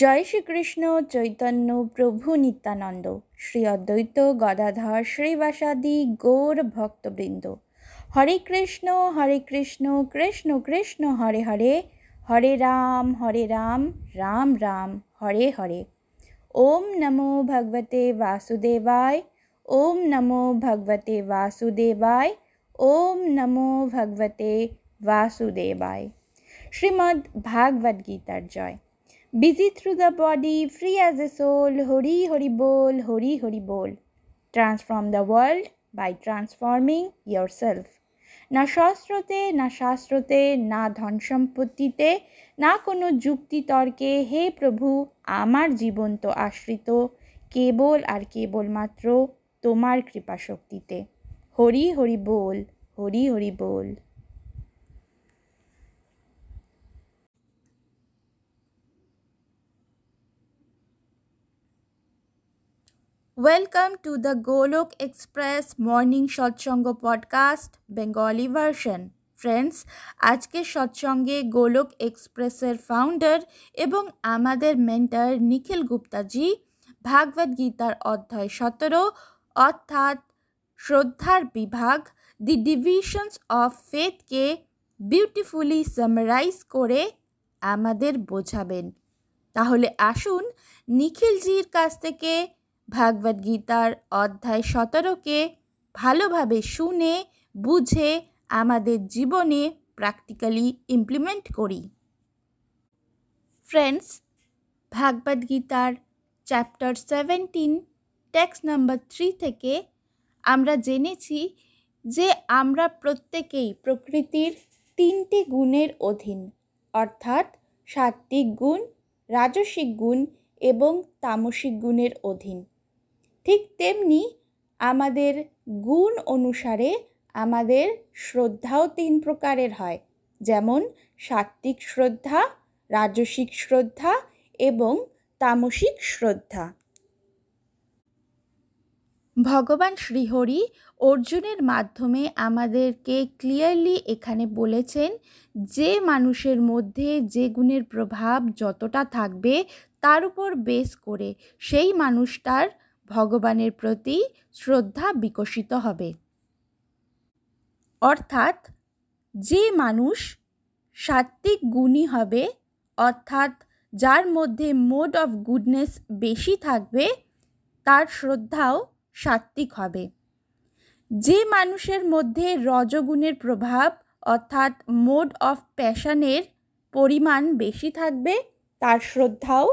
জয় শ্রীকৃষ্ণ চৈতন্য প্রভু নিত্যানন্দ। শ্রী অদ্বৈত গদাধর শ্রীবাসাদি গৌর ভক্তবৃন্দ। হরে কৃষ্ণ হরে কৃষ্ণ কৃষ্ণ কৃষ্ণ, হরে হরে। হরে রাম হরে রাম রাম রাম, হরে হরে। ওম নমো ভগবতে বাসুদেবায়, ওম নমো ভগবতে বাসুদেবায়, ওম নমো ভগবতে বাসুদেবায়। শ্রীমদ্ ভাগবত গীতার জয়। Busy through the body free as a soul Hari Hari bowl Hari Hari bowl transform the world by transforming yourself না শস্ত্রতে না শাস্ত্রতে না ধন সম্পত্তিতে না কোনো যুক্তিতর্কে হে প্রভু আমার জীবন তো আশ্রিত কেবল আর কেবলমাত্র তোমার কৃপাশক্তিতে হরি হরি বোল হরি হরি বোল welcome to the Golok Express morning satsang podcast Bengali version friends আজকের সৎসঙ্গে গোলক এক্সপ্রেসের ফাউন্ডার এবং আমাদের মেন্টার নিখিল গুপ্তাজি ভাগবত গীতার অধ্যায় সতেরো, অর্থাৎ শ্রদ্ধার বিভাগ দি ডিভিশনস অফ ফেথকে বিউটিফুলি সামারাইজ করে আমাদের বোঝাবেন। তাহলে আসুন নিখিলজির কাছ থেকে ভাগবত গীতার অধ্যায় সতেরোকে ভালোভাবে শুনে, বুঝে আমাদের জীবনে প্র্যাকটিক্যালি ইমপ্লিমেন্ট করি। ফ্রেন্ডস ভাগবত গীতার chapter seventeen text number three থেকে আমরা জেনেছি যে আমরা প্রত্যেকেই প্রকৃতির তিনটি গুণের অধীন, অর্থাৎ সাত্ত্বিক গুণ, রাজসিক গুণ এবং তামসিক গুণের অধীন। ঠিক তেমনি আমাদের গুণ অনুসারে আমাদের শ্রদ্ধাও তিন প্রকারের হয়। যেমন সাত্ত্বিক শ্রদ্ধা, রাজসিক শ্রদ্ধা এবং তামসিক শ্রদ্ধা। ভগবান শ্রীহরি অর্জুনের মাধ্যমে আমাদেরকে ক্লিয়ারলি এখানে বলেছেন যে মানুষের মধ্যে যে গুণের প্রভাব যতটা থাকবে তার উপর বেস করে সেই মানুষটার ভগবানের প্রতি শ্রদ্ধা বিকশিত হবে। অর্থাৎ যে মানুষ সাত্ত্বিক গুণী হবে, অর্থাৎ যার মধ্যে মোড অফ গুডনেস বেশি থাকবে, তার শ্রদ্ধাও সাত্ত্বিক হবে। যে মানুষের মধ্যে রজগুণের প্রভাব, অর্থাৎ মোড অফ প্যাশনের পরিমাণ বেশি থাকবে, তার শ্রদ্ধাও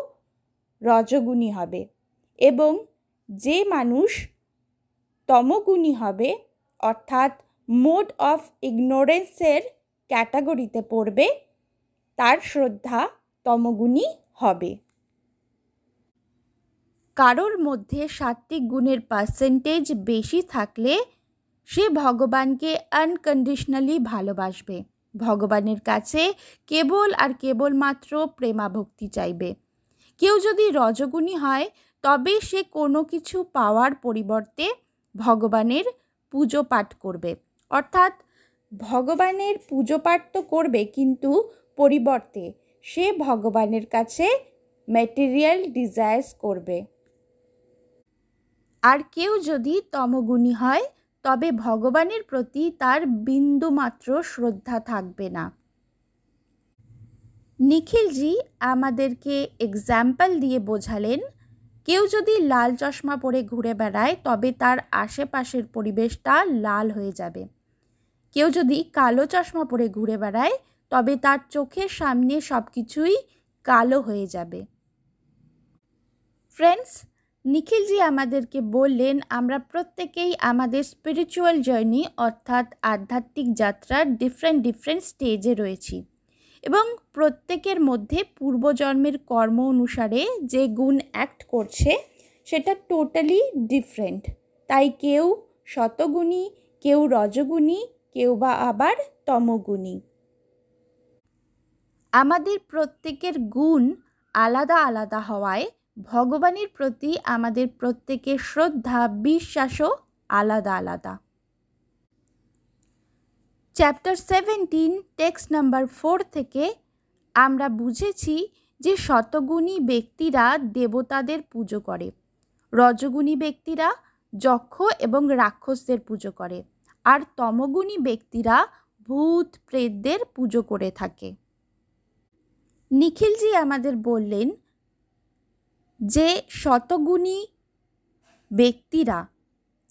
রজগুণী হবে এবং যে মানুষ তমগুণী হবে, অর্থাৎ মোড অফ ইগনোরেন্সের ক্যাটাগরিতে পড়বে, তার শ্রদ্ধা তমগুণী হবে। কারোর মধ্যে সাত্ত্বিক গুণের পার্সেন্টেজ বেশি থাকলে সে ভগবানকে আনকন্ডিশনালি ভালোবাসবে। ভগবানের কাছে কেবল আর কেবলমাত্র প্রেমাভক্তি চাইবে। কেউ যদি রজগুণী হয় তবে সে কোনো কিছু পাওয়ার পরিবর্তে ভগবানের পুজো পাঠ করবে। অর্থাৎ ভগবানের পুজো পাঠ তো করবে, কিন্তু পরিবর্তে সে ভগবানের কাছে ম্যাটেরিয়াল ডিজায়ার্স করবে। আর কেউ যদি তমগুণী হয়, তবে ভগবানের প্রতি তার বিন্দুমাত্র শ্রদ্ধা থাকবে না। নিখিলজি আমাদেরকে এক্সাম্পল দিয়ে বোঝালেন কেউ যদি লাল চশমা পরে ঘুরে বেড়ায়, তবে তার আশেপাশের পরিবেশটা লাল হয়ে যাবে। কেউ যদি কালো চশমা পরে ঘুরে বেড়ায়, তবে তার চোখের সামনে সব কিছুই কালো হয়ে যাবে। ফ্রেন্ডস নিখিলজি আমাদেরকে বললেন, আমরা প্রত্যেকেই আমাদের স্পিরিচুয়াল জার্নি অর্থাৎ আধ্যাত্মিক যাত্রার ডিফারেন্ট ডিফারেন্ট স্টেজে রয়েছি। এবং প্রত্যেকের মধ্যে পূর্বজন্মের কর্ম অনুসারে যে গুণ অ্যাক্ট করছে, সেটা টোটালি ডিফারেন্ট তাই কেউ শতগুণী, কেউ রজগুণী, কেউ বা আবার তমগুণী। আমাদের প্রত্যেকের গুণ আলাদা আলাদা হওয়ায় ভগবানের প্রতি আমাদের প্রত্যেকের শ্রদ্ধা, বিশ্বাসও আলাদা আলাদা। Chapter seventeen text number four থেকে আমরা বুঝেছি যে শতগুণী ব্যক্তিরা দেবতাদের পুজো করে। রজগুণী ব্যক্তিরা যক্ষ এবং রাক্ষসদের পুজো করে। আর তমগুণী ব্যক্তিরা ভূত প্রেতদের পুজো করে থাকে। নিখিলজি আমাদের বললেন যে শতগুণী ব্যক্তিরা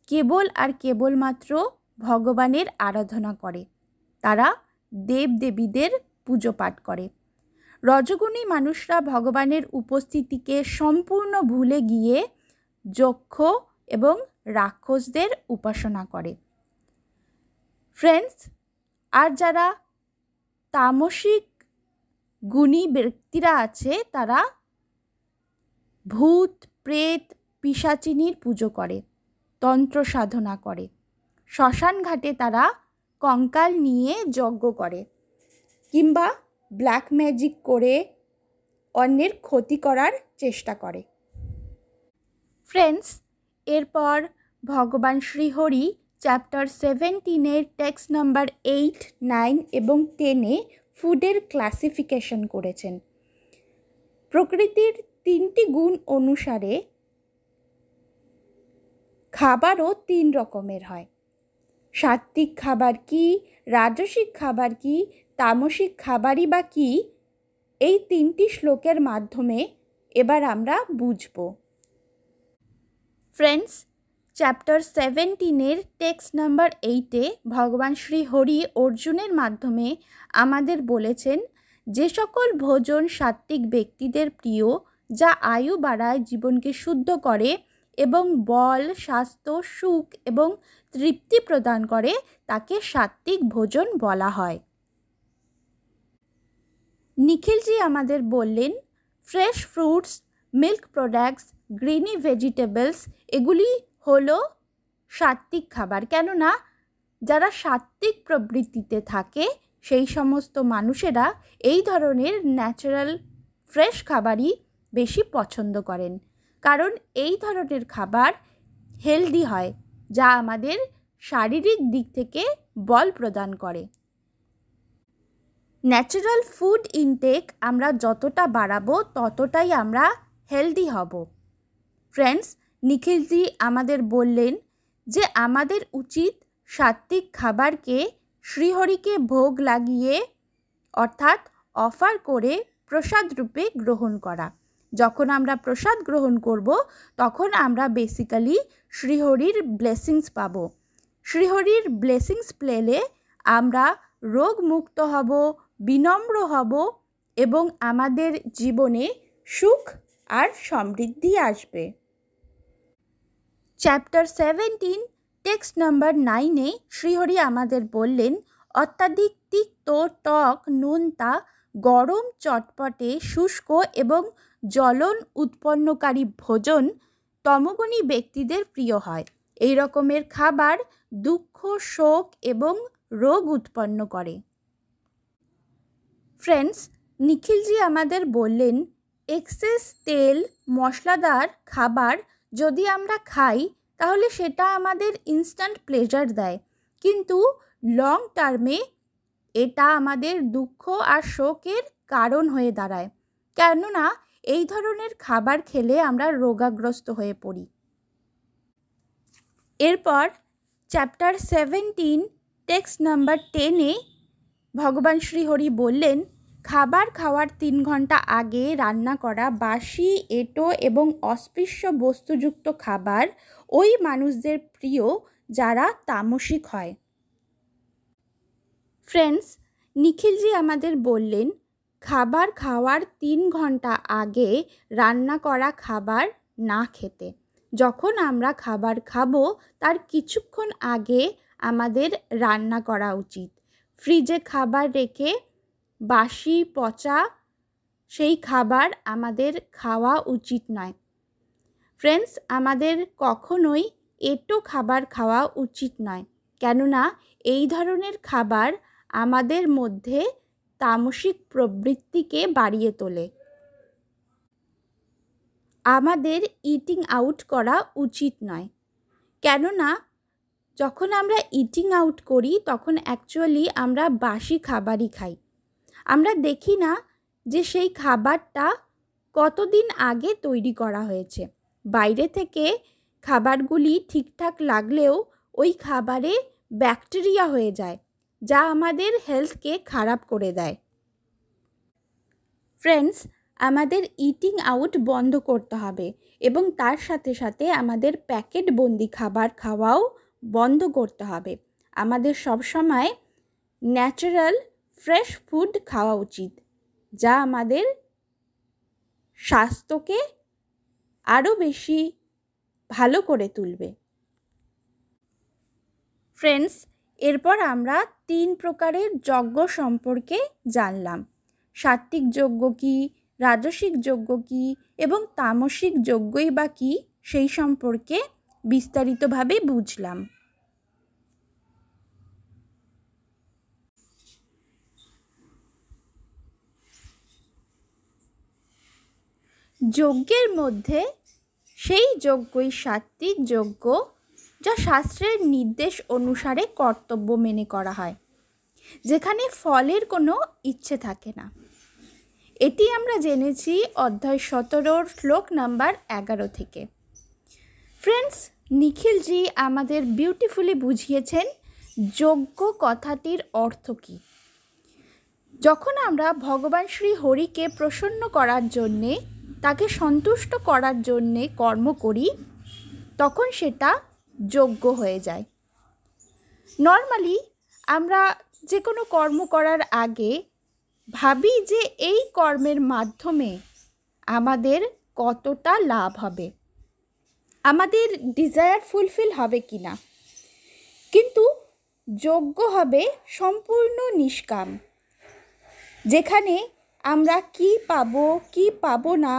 কেবল আর কেবলমাত্র ভগবানের আরাধনা করে। তারা দেবদেবীদের পুজো পাঠ করে। রজগুণী মানুষরা ভগবানের উপস্থিতিকে সম্পূর্ণ ভুলে গিয়ে যক্ষ এবং রাক্ষসদের উপাসনা করে। ফ্রেন্ডস আর যারা তামসিক গুণী ব্যক্তিরা আছে, তারা ভূত, প্রেত, পিসাচিনীর পুজো করে, তন্ত্র সাধনা করে। শ্মশান ঘাটে তারা কঙ্কাল নিয়ে যজ্ঞ করে কিংবা ব্ল্যাক ম্যাজিক করে অন্যের ক্ষতি করার চেষ্টা করে। ফ্রেন্ডস এরপর ভগবান শ্রীহরি চ্যাপ্টার সেভেন্টিনের টেক্সট নাম্বার এইট নাইন এবং টেনে ফুডের ক্লাসিফিকেশন করেছেন। প্রকৃতির তিনটি গুণ অনুসারে খাবারও তিন রকমের হয়। সাত্ত্বিক খাবার কি, রাজসিক খাবার কি, তামসিক খাবারই বা কি, এই তিনটি শ্লোকের মাধ্যমে এবার আমরা বুঝব। ফ্রেন্ডস চ্যাপ্টার সেভেন্টিনের টেক্সট নাম্বার এইটে ভগবান শ্রী হরি অর্জুনের মাধ্যমে আমাদের বলেছেন, যে সকল ভোজন সাত্ত্বিক ব্যক্তিদের প্রিয়, যা আয়ু বাড়ায় জীবনকে শুদ্ধ করে এবং বল, স্বাস্থ্য, সুখ এবং তৃপ্তি প্রদান করে, তাকে সাত্ত্বিক ভোজন বলা হয়। নিখিলজি আমাদের বললেন fresh fruits milk products greeny vegetables এগুলি হলো সাত্ত্বিক খাবার। কেননা, যারা সাত্ত্বিক প্রবৃত্তিতে থাকে, সেই সমস্ত মানুষেরা এই ধরনের ন্যাচারাল ফ্রেশ খাবারই বেশি পছন্দ করেন। কারণ এই ধরনের খাবার হেলদি হয়। যা আমাদের শারীরিক দিক থেকে বল প্রদান করে। ন্যাচারাল ফুড ইনটেক আমরা যতটা বাড়াবো, ততটাই আমরা হেলদি হব। ফ্রেন্ডস, নিখিলজি আমাদের বললেন যে, আমাদের উচিত সাত্ত্বিক খাবারকে শ্রীহরিকে ভোগ লাগিয়ে, অর্থাৎ অফার করে প্রসাদ রূপে গ্রহণ করা। যখন আমরা প্রসাদ গ্রহণ করব, তখন আমরা বেসিক্যালি শ্রীহরির ব্লেসিংস পাব। শ্রীহরির ব্লেসিংস প্লেলে আমরা রোগ মুক্ত হব, বিনম্র হব এবং আমাদের জীবনে সুখ আর সমৃদ্ধি আসবে। চ্যাপ্টার সেভেন্টিন টেক্সট নাম্বার নাইনে শ্রীহরি আমাদের বললেন, অত্যাধিক তিক্ত টক নোনতা গরম চটপটে শুষ্ক এবং জ্বলন উৎপন্নকারী ভোজন তমগুণী ব্যক্তিদের প্রিয় হয়। এই রকমের খাবার দুঃখ, শোক এবং রোগ উৎপন্ন করে। ফ্রেন্ডস, নিখিলজি আমাদের বললেন, এক্সেস তেল, মশলাদার খাবার যদি আমরা খাই, তাহলে সেটা আমাদের ইনস্ট্যান্ট প্লেজার দেয়। কিন্তু লং টার্মে এটা আমাদের দুঃখ আর শোকের কারণ হয়ে দাঁড়ায়। কেননা এই ধরনের খাবার খেলে আমরা রোগাগ্রস্ত হয়ে পড়ি। এরপর চ্যাপ্টার সেভেন্টিন টেক্সট নাম্বার টেনে ভগবান শ্রীহরি বললেন, খাবার খাওয়ার তিন ঘণ্টা আগে রান্না করা বাসি, এঁটো এবং অস্পৃশ্য বস্তুযুক্ত খাবার ওই মানুষদের প্রিয় যারা তামসিক হয়। ফ্রেন্ডস নিখিলজি আমাদের বললেন খাবার খাওয়ার তিন ঘণ্টা আগে রান্না করা খাবার না খেতে। যখন আমরা খাবার খাব, তার কিছুক্ষণ আগে আমাদের রান্না করা উচিত। ফ্রিজে খাবার রেখে বাসি পচা, সেই খাবার আমাদের খাওয়া উচিত নয়। ফ্রেন্ডস, আমাদের কখনোই এটো খাবার খাওয়া উচিত নয়। কেননা, এই ধরনের খাবার আমাদের মধ্যে তামসিক প্রবৃত্তিকে বাড়িয়ে তোলে। আমাদের ইটিং আউট করা উচিত নয়। কেননা, যখন আমরা ইটিং আউট করি, তখন অ্যাকচুয়ালি আমরা বাসি খাবারই খাই। আমরা দেখি না যে সেই খাবারটা কতদিন আগে তৈরি করা হয়েছে। বাইরে থেকে খাবারগুলি ঠিকঠাক লাগলেও ওই খাবারে ব্যাকটেরিয়া হয়ে যায়। যা আমাদের হেলথকে খারাপ করে দেয়। ফ্রেন্ডস, আমাদের ইটিং আউট বন্ধ করতে হবে এবং তার সাথে সাথে আমাদের প্যাকেট বন্দি খাবার খাওয়াও বন্ধ করতে হবে। আমাদের সবসময় ন্যাচারাল, ফ্রেশ ফুড খাওয়া উচিত, যা আমাদের স্বাস্থ্যকে আরও বেশি ভালো করে তুলবে। ফ্রেন্ডস এরপর আমরা তিন প্রকারের যজ্ঞ সম্পর্কে জানলাম। সাত্ত্বিক যজ্ঞ কী, রাজসিক যজ্ঞ কী এবং তামসিক যজ্ঞই বা কী সেই সম্পর্কে বিস্তারিতভাবে বুঝলাম। যজ্ঞের মধ্যে সেই যজ্ঞই সাত্ত্বিক যজ্ঞ যা শাস্ত্রের নির্দেশ অনুসারে কর্তব্য মেনে করা হয়, যেখানে ফলের কোনো ইচ্ছে থাকে না। এটি আমরা জেনেছি অধ্যায় সতেরোর শ্লোক নাম্বার এগারো থেকে। ফ্রেন্ডস, নিখিলজি আমাদের বিউটিফুলি বুঝিয়েছেন যোগ্য কথাটির অর্থ কী। যখন আমরা ভগবান শ্রী হরিকে প্রসন্ন করার জন্যে, তাকে সন্তুষ্ট করার জন্যে কর্ম করি, তখন সেটা যোগ্য হয়ে যায়। নর্মালি আমরা যে কোনো কর্ম করার আগে ভাবি যে এই কর্মের মাধ্যমে আমাদের কতটা লাভ হবে, আমাদের ডিজায়ার ফুলফিল হবে কি না কিন্তু যোগ্য হবে সম্পূর্ণ নিষ্কাম, যেখানে আমরা কি পাবো কি পাবো না,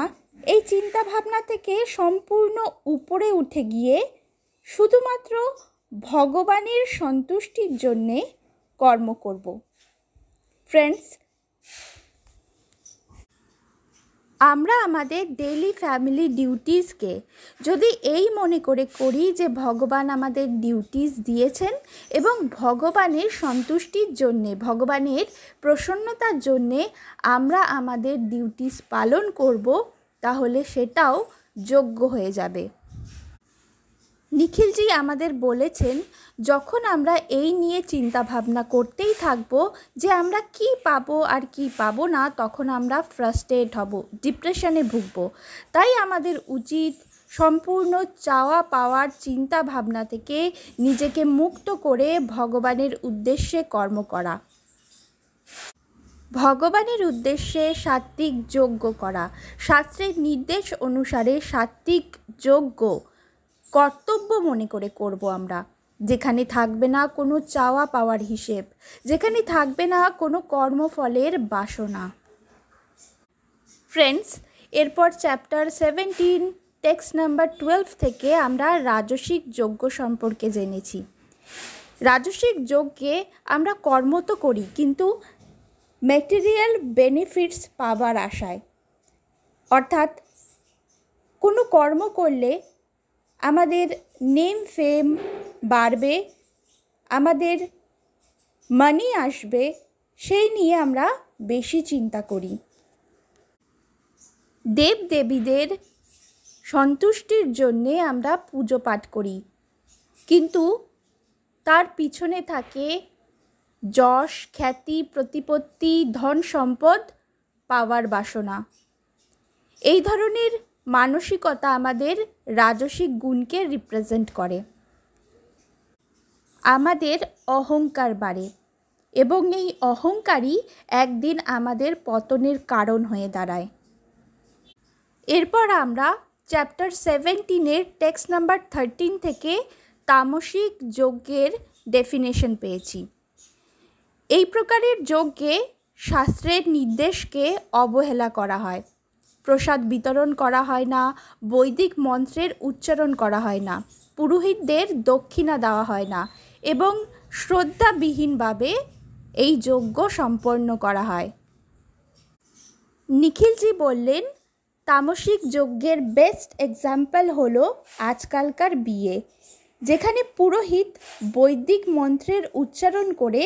এই চিন্তাভাবনা থেকে সম্পূর্ণ উপরে উঠে গিয়ে শুধুমাত্র ভগবানের সন্তুষ্টির জন্যে কর্ম করব। ফ্রেন্ডস আমরা আমাদের ডেইলি ফ্যামিলি ডিউটিসকে যদি এই মনে করে করি যে ভগবান আমাদের ডিউটিস দিয়েছেন এবং ভগবানের সন্তুষ্টির জন্যে, ভগবানের প্রসন্নতার জন্যে আমরা আমাদের ডিউটিস পালন করব, তাহলে সেটাও যোগ্য হয়ে যাবে। নিখিলজি আমাদের বলেছেন, যখন আমরা এই নিয়ে চিন্তা ভাবনা করতেই থাকব যে আমরা কি পাবো আর কি পাবো না, তখন আমরা ফ্রাস্ট্রেট হব ডিপ্রেশনে ভুগব। তাই আমাদের উচিত সম্পূর্ণ চাওয়া পাওয়ার চিন্তা ভাবনা থেকে নিজেকে মুক্ত করে ভগবানের উদ্দেশ্যে কর্ম করা। ভগবানের উদ্দেশ্যে সাত্ত্বিক যজ্ঞ করা। শাস্ত্রের নির্দেশ অনুসারে সাত্ত্বিক যজ্ঞ কর্তব্য মনে করে করব আমরা। যেখানে থাকবে না কোনো চাওয়া পাওয়ার হিসেব, যেখানে থাকবে না কোনো কর্মফলের বাসনা। ফ্রেন্ডস এরপর chapter seventeen text number twelve থেকে আমরা রাজসিক যজ্ঞ সম্পর্কে জেনেছি। রাজসিক যজ্ঞে আমরা কর্ম তো করি, কিন্তু ম্যাটেরিয়াল বেনিফিটস পাবার আশায়। অর্থাৎ কোনো কর্ম করলে আমাদের নেম ফেম বাড়বে, আমাদের মানি আসবে, সেই নিয়ে আমরা বেশি চিন্তা করি। দেব দেবীদের সন্তুষ্টির জন্যে আমরা পুজো পাঠ করি। কিন্তু তার পিছনে থাকে যশ, খ্যাতি, প্রতিপত্তি, ধন সম্পদ, পাওয়ার বাসনা। এই ধরনের মানসিকতা আমাদের রাজসিক গুণকে রিপ্রেজেন্ট করে। আমাদের অহংকার বাড়ে এবং এই অহংকারই একদিন আমাদের পতনের কারণ হয়ে দাঁড়ায়। এরপর আমরা চ্যাপ্টার সেভেন্টিনের টেক্সট নাম্বার থার্টিন থেকে তামসিক যজ্ঞের ডেফিনেশন পেয়েছি। এই প্রকারের যজ্ঞে শাস্ত্রের নির্দেশকে অবহেলা করা হয়। প্রসাদ বিতরণ করা হয় না, বৈদিক মন্ত্রের উচ্চারণ করা হয় না, পুরোহিতদের দক্ষিণা দেওয়া হয় না এবং শ্রদ্ধাবিহীনভাবে এই যজ্ঞ সম্পন্ন করা হয়। নিখিলজি বললেন, তামসিক যজ্ঞের বেস্ট এক্সাম্পল হলো আজকালকার বিয়ে, যেখানে পুরোহিত বৈদিক মন্ত্রের উচ্চারণ করে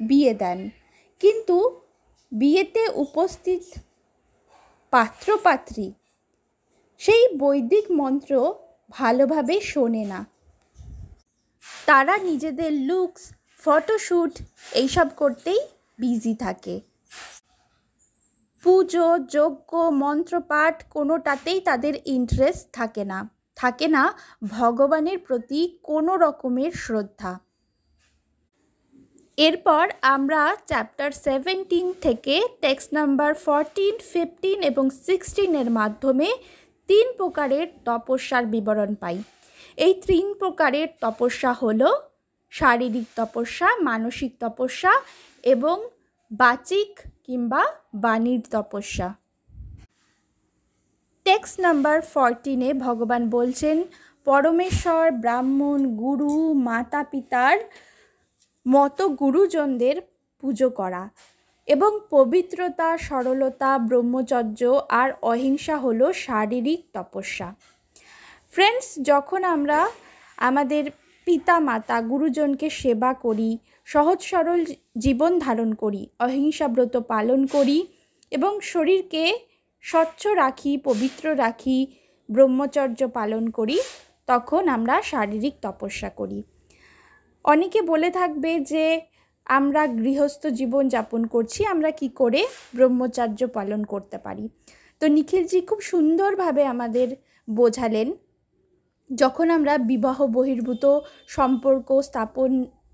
বিয়ে দেন। কিন্তু বিয়েতে উপস্থিত পাত্রপাত্রী। সেই বৈদিক মন্ত্র ভালোভাবে শোনে না। তারা নিজেদের লুকস ফটোশ্যুট এইসব করতেই বিজি থাকে। পুজো, যজ্ঞ, মন্ত্রপাঠ কোনোটাতেই তাদের ইন্টারেস্ট থাকে না। থাকে না ভগবানের প্রতি কোনো রকমের শ্রদ্ধা। এরপর আমরা চ্যাপ্টার সেভেন্টিন থেকে টেক্সট নাম্বার ফরটিন ফিফটিন এবং সিক্সটিনের মাধ্যমে তিন প্রকারের তপস্যার বিবরণ পাই। এই তিন প্রকারের তপস্যা হল শারীরিক তপস্যা, মানসিক তপস্যা এবং বাচিক কিংবা বাণীর তপস্যা। টেক্সট নাম্বার ফরটিনে ভগবান বলছেন, পরমেশ্বর, ব্রাহ্মণ, গুরু মাতা পিতার মতো গুরুজনদের পুজো করা এবং পবিত্রতা, সরলতা, ব্রহ্মচর্য আর অহিংসা হলো শারীরিক তপস্যা। ফ্রেন্ডস যখন আমরা আমাদের পিতা মাতা গুরুজনকে সেবা করি, সহজ সরল জীবন ধারণ করি, অহিংসা ব্রত পালন করি এবং শরীরকে স্বচ্ছ রাখি, পবিত্র রাখি, ব্রহ্মচর্য পালন করি, তখন আমরা শারীরিক তপস্যা করি। অনেকে বলে থাকবে যে, আমরা গৃহস্থ জীবন যাপন করছি, আমরা কি করে ব্রহ্মচার্য পালন করতে পারি? তো নিখিলজি খুব সুন্দরভাবে আমাদের বোঝালেন। যখন আমরা বিবাহ বহির্ভূত সম্পর্ক স্থাপন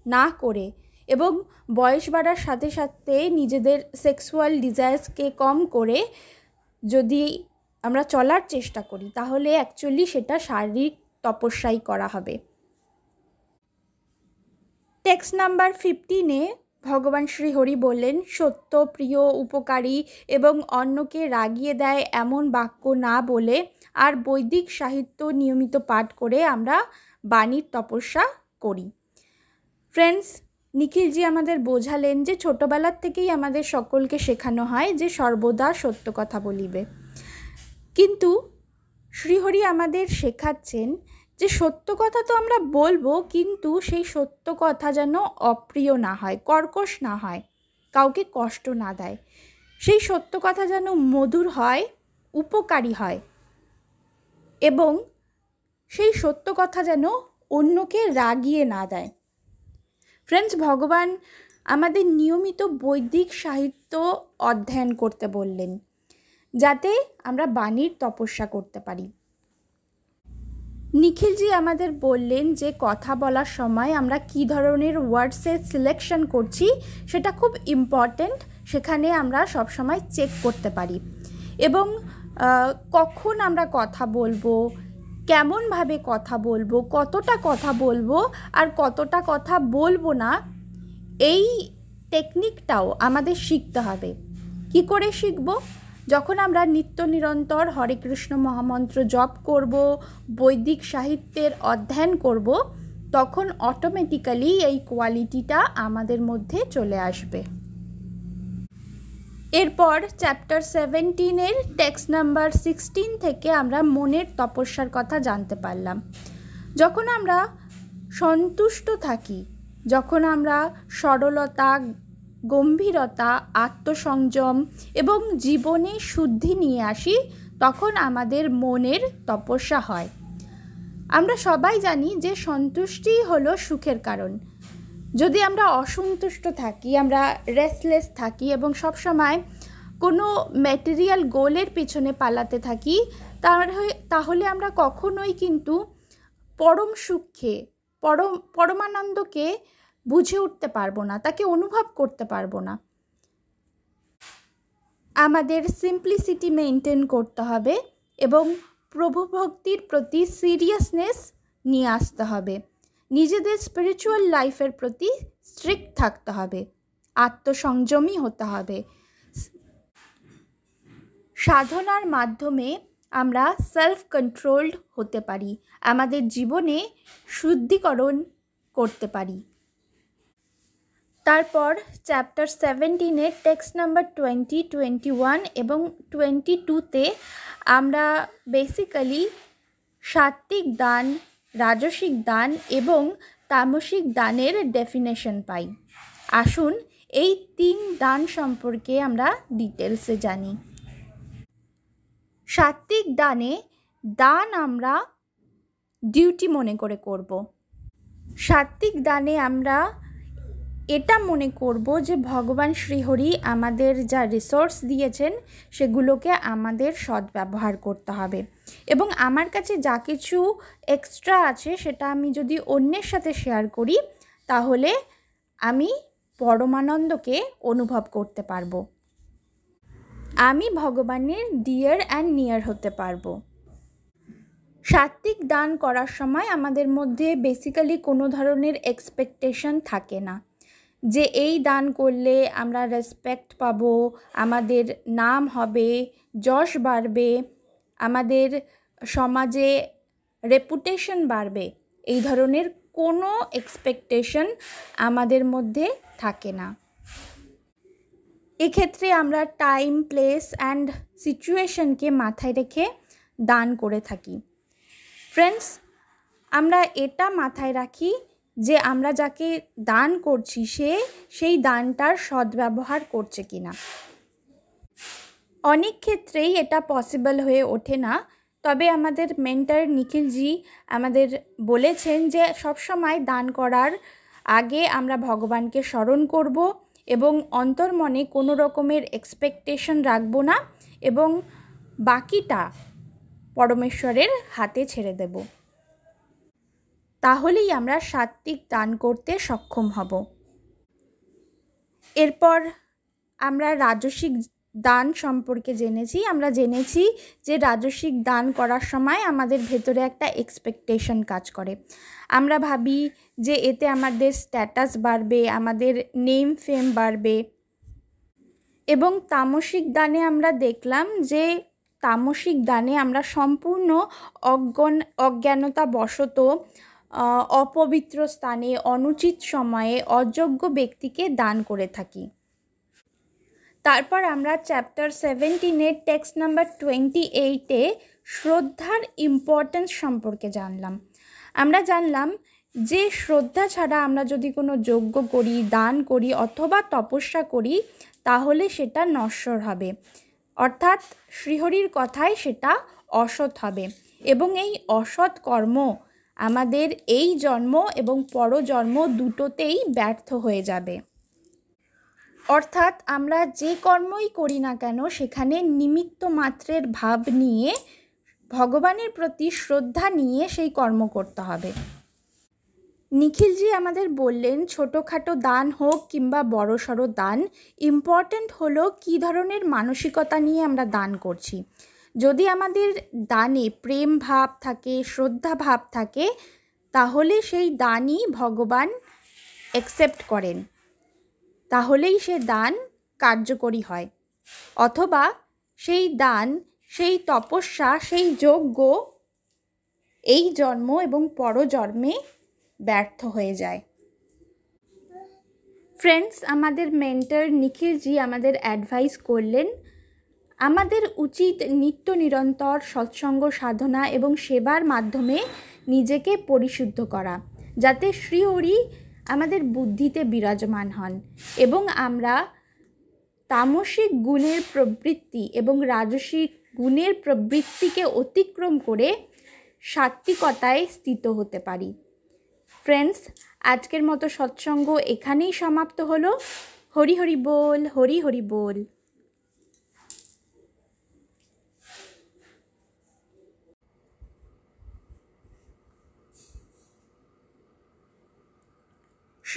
না করে এবং বয়স বাড়ার সাথে সাথে নিজেদের সেক্সুয়াল ডিজায়ার্সকে কম করে যদি আমরা চলার চেষ্টা করি, তাহলে অ্যাকচুয়ালি সেটা শারীরিক তপস্যাই করা হবে। টেক্সট নাম্বার ফিফটিনে ভগবান শ্রীহরি বললেন, সত্য, প্রিয়, উপকারী এবং অন্যকে রাগিয়ে দেয় এমন বাক্য না বলে আর বৈদিক সাহিত্য নিয়মিত পাঠ করে আমরা বাণীর তপস্যা করি। ফ্রেন্ডস নিখিলজি আমাদের বোঝালেন যে ছোটোবেলার থেকেই আমাদের সকলকে শেখানো হয় যে সর্বদা সত্য কথা বলিবে। কিন্তু শ্রীহরি আমাদের শেখাচ্ছেন যে সত্য কথা তো আমরা বলব, কিন্তু সেই সত্য কথা যেন অপ্রিয় না হয়, কর্কশ না হয়, কাউকে কষ্ট না দেয়। সেই সত্য কথা যেন মধুর হয়, উপকারী হয় এবং সেই সত্য কথা যেন অন্যকে রাগিয়ে না দেয়। ফ্রেন্ডস ভগবান আমাদের নিয়মিত বৈদিক সাহিত্য অধ্যয়ন করতে বললেন, যাতে আমরা বাণীর তপস্যা করতে পারি। নিখিলজি আমাদের বললেন যে কথা বলার সময় আমরা কি ধরনের ওয়ার্ডসের সিলেকশন করছি সেটা খুব ইম্পর্ট্যান্ট সেখানে আমরা সবসময় চেক করতে পারি। এবং কখন আমরা কথা বলব, কেমনভাবে কথা বলব, কতটা কথা বলব আর কতটা কথা বলব না, এই টেকনিকটাও আমাদের শিখতে হবে। কি করে শিখব? যখন আমরা নিত্য নিরন্তর হরে কৃষ্ণ মহামন্ত্র জপ করব, বৈদিক সাহিত্যের অধ্যয়ন করব, তখন অটোমেটিক্যালি এই কোয়ালিটিটা আমাদের মধ্যে চলে আসবে। এরপর চ্যাপ্টার সেভেন্টিনের টেক্সট নাম্বার সিক্সটিন থেকে আমরা মনের তপস্যার কথা জানতে পারলাম। যখন আমরা সন্তুষ্ট থাকি, যখন আমরা সরলতা গম্ভীরতা, আত্মসংযম এবং জীবনে শুদ্ধি নিয়ে আসি, তখন আমাদের মনের তপস্যা হয়। আমরা সবাই জানি যে সন্তুষ্টি হলো সুখের কারণ। যদি আমরা অসন্তুষ্ট থাকি, আমরা রেসলেস থাকি এবং সবসময় কোনো ম্যাটেরিয়াল গোলের পিছনে পালাতে থাকি তাহলে আমরা কখনোই কিন্তু পরম সুখে, পরম, পরমানন্দকে বুঝে উঠতে পারব না, তাকে অনুভব করতে পারব না। আমাদের সিম্পলিসিটি মেনটেন করতে হবে এবং প্রভুভক্তির প্রতি সিরিয়াসনেস নিয়ে আসতে হবে। নিজেদের স্পিরিচুয়াল লাইফের প্রতি স্ট্রিক্ট থাকতে হবে, আত্মসংযমী হতে হবে। সাধনার মাধ্যমে আমরা সেলফ কন্ট্রোলড হতে পারি, আমাদের জীবনে শুদ্ধিকরণ করতে পারি। তারপর chapter সেভেন্টিনের text number twenty twenty one এবং টোয়েন্টি টুতে আমরা বেসিক্যালি সাত্ত্বিক দান, রাজসিক দান এবং তামসিক দানের ডেফিনেশন পাই। আসুন এই তিন দান সম্পর্কে আমরা ডিটেলসে জানি। সাত্ত্বিক দানে দান আমরা ডিউটি মনে করে করব। সাত্ত্বিক দানে আমরা এটা মনে করব যে ভগবান শ্রীহরি আমাদের যা রিসোর্স দিয়েছেন, সেগুলোকে আমাদের সদ্ব্যবহার করতে হবে। এবং আমার কাছে যা কিছু এক্সট্রা আছে, সেটা আমি যদি অন্যের সাথে শেয়ার করি, তাহলে আমি পরমানন্দকে অনুভব করতে পারব। আমি ভগবানের ডিয়ার অ্যান্ড নিয়ার হতে পারব। সাত্ত্বিক দান করার সময় আমাদের মধ্যে বেসিক্যালি কোনো ধরনের এক্সপেকটেশন থাকে না। যে এই দান করলে আমরা রেসপেক্ট পাবো, আমাদের নাম হবে, যশ বাড়বে, আমাদের সমাজে রেপুটেশন বাড়বে। এই ধরনের কোনো এক্সপেকটেশন আমাদের মধ্যে থাকে না। এক্ষেত্রে আমরা টাইম প্লেস অ্যান্ড সিচুয়েশনকে মাথায় রেখে দান করে থাকি। ফ্রেন্ডস আমরা এটা মাথায় রাখি যে আমরা যাকে দান করছি, সে সেই দানটার সদ্ব্যবহার করছে কিনা। অনেক ক্ষেত্রেই এটা পসিবল হয়ে ওঠে না। তবে আমাদের মেন্টার নিখিলজি আমাদের বলেছেন যে, সবসময় দান করার আগে আমরা ভগবানকে স্মরণ করব এবং অন্তর্মনে কোনো রকমের এক্সপেকটেশন রাখব না এবং বাকিটা পরমেশ্বরের হাতে ছেড়ে দেব। তাহলেই আমরা সাত্ত্বিক দান করতে সক্ষম হব। এরপর আমরা রাজসিক দান সম্পর্কে জেনেছি। আমরা জেনেছি যে রাজসিক দান করার সময় আমাদের ভেতরে একটা এক্সপেকটেশন কাজ করে। আমরা ভাবি যে এতে আমাদের স্ট্যাটাস বাড়বে, আমাদের নেম ফেম বাড়বে। এবং তামসিক দানে আমরা দেখলাম যে তামসিক দানে আমরা সম্পূর্ণ অজ্ঞান অজ্ঞানতা বশত অপবিত্র স্থানে অনুচিত সময়ে অযোগ্য ব্যক্তিকে দান করে থাকি। তারপর আমরা চ্যাপ্টার সেভেন্টিনের টেক্সট নাম্বার টোয়েন্টি এইটে শ্রদ্ধার ইম্পর্টেন্স সম্পর্কে জানলাম। আমরা জানলাম যে শ্রদ্ধা ছাড়া আমরা যদি কোনো যজ্ঞ করি, দান করি অথবা তপস্যা করি, তাহলে সেটা নশ্বর হবে। অর্থাৎ শ্রীহরির কথায় সেটা অসৎ হবে এবং এই অসৎ কর্ম আমাদের এই জন্ম এবং পরজন্ম দুটোতেই ব্যর্থ হয়ে যাবে। অর্থাৎ আমরা যে কর্মই করি না কেন, সেখানে নিমিত্ত মাত্রের ভাব নিয়ে, ভগবানের প্রতি শ্রদ্ধা নিয়ে সেই কর্ম করতে হবে। নিখিলজি আমাদের বললেন, ছোটোখাটো দান হোক কিংবা বড় সড়ো দান ইম্পর্ট্যান্ট হলো কী ধরনের মানসিকতা নিয়ে আমরা দান করছি। যদি আমাদের দানে প্রেম ভাব থাকে, শ্রদ্ধা ভাব থাকে, তাহলে সেই দানই ভগবান অ্যাকসেপ্ট করেন। তাহলেই সে দান কার্যকরী হয়। অথবা সেই দান, সেই তপস্যা, সেই যজ্ঞ এই জন্ম এবং পরজন্মে ব্যর্থ হয়ে যায়। ফ্রেন্ডস আমাদের মেন্টার নিখিলজি আমাদের অ্যাডভাইস করলেন আমাদের উচিত নিত্য নিরন্তর সৎসঙ্গ সাধনা এবং সেবার মাধ্যমে নিজেকে পরিশুদ্ধ করা, যাতে শ্রীহরি আমাদের বুদ্ধিতে বিরাজমান হন এবং আমরা তামসিক গুণের প্রবৃত্তি এবং রাজসিক গুণের প্রবৃত্তিকে অতিক্রম করে সাত্বিকতায় স্থিত হতে পারি। ফ্রেন্ডস আজকের মতো সৎসঙ্গ এখানেই সমাপ্ত হলো। হরি হরি বল, হরি হরি বল।